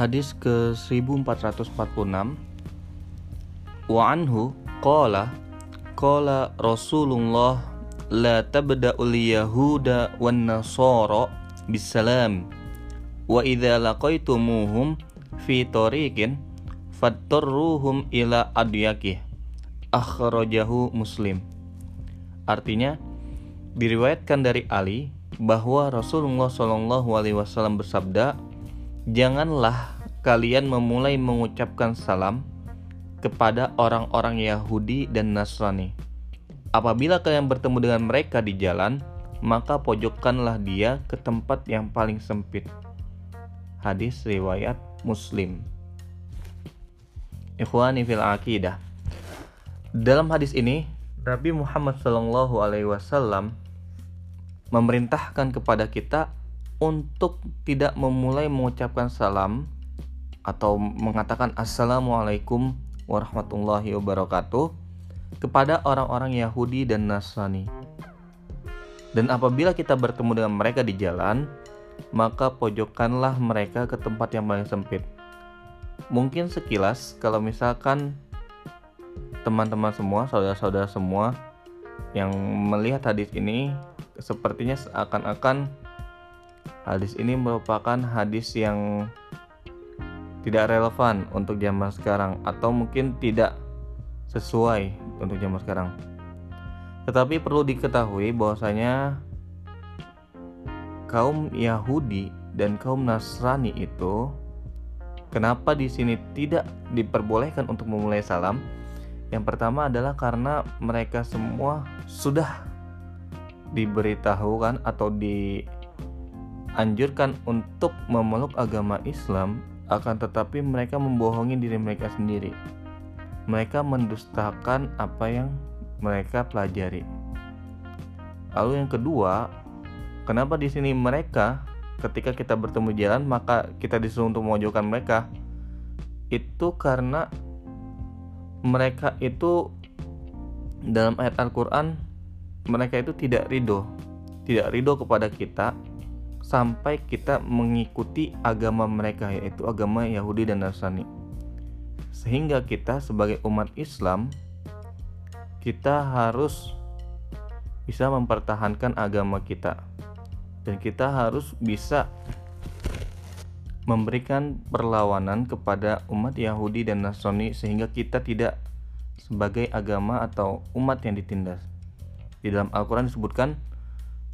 Hadis ke 1446 Wa anhu qala qala Rasulullah la tabda'ul yahuda wan nasara bisalam wa idza laqaitumuhum fi tariqin fattarruhum ila adyakih akhrajahu muslim. Artinya diriwayatkan dari Ali bahwa Rasulullah Shallallahu Alaihi Wasallam bersabda Janganlah kalian memulai mengucapkan salam kepada orang-orang Yahudi dan Nasrani. Apabila kalian bertemu dengan mereka di jalan, maka pojokkanlah dia ke tempat yang paling sempit. Hadis riwayat Muslim. Ikhwani fil aqidah. Dalam hadis ini, Nabi Muhammad SAW alaihi wasallam memerintahkan kepada kita untuk tidak memulai mengucapkan salam atau mengatakan assalamualaikum warahmatullahi wabarakatuh kepada orang-orang Yahudi dan Nasrani. Dan apabila kita bertemu dengan mereka di jalan, maka pojokkanlah mereka ke tempat yang paling sempit. Mungkin sekilas kalau misalkan teman-teman semua, saudara-saudara semua yang melihat hadis ini sepertinya seakan-akan Hadis ini merupakan hadis yang tidak relevan untuk zaman sekarang atau mungkin tidak sesuai untuk zaman sekarang. Tetapi perlu diketahui bahwasanya kaum Yahudi dan kaum Nasrani itu kenapa di sini tidak diperbolehkan untuk memulai salam? Yang pertama adalah karena mereka semua sudah diberitahukan atau di anjurkan untuk memeluk agama Islam, akan tetapi mereka membohongi diri mereka sendiri. Mereka mendustakan apa yang mereka pelajari. Lalu yang kedua, kenapa di sini mereka ketika kita bertemu jalan maka kita disuruh untuk memojokkan mereka? Itu karena mereka itu dalam ayat Al-Qur'an mereka itu tidak ridho, tidak ridho kepada kita sampai kita mengikuti agama mereka yaitu agama Yahudi dan Nasrani. Sehingga kita sebagai umat Islam kita harus bisa mempertahankan agama kita dan kita harus bisa memberikan perlawanan kepada umat Yahudi dan Nasrani sehingga kita tidak sebagai agama atau umat yang ditindas. Di dalam Al-Qur'an disebutkan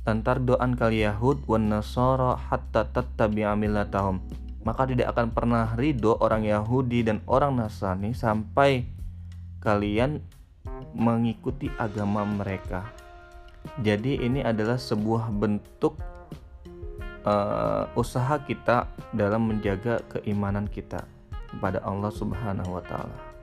lantar doan kali Yahud wan Nasara hatta tattabi'a millatahum maka tidak akan pernah ridho orang Yahudi dan orang Nasrani sampai kalian mengikuti agama mereka. Jadi ini adalah sebuah bentuk uh, usaha kita dalam menjaga keimanan kita kepada Allah Subhanahu wa taala.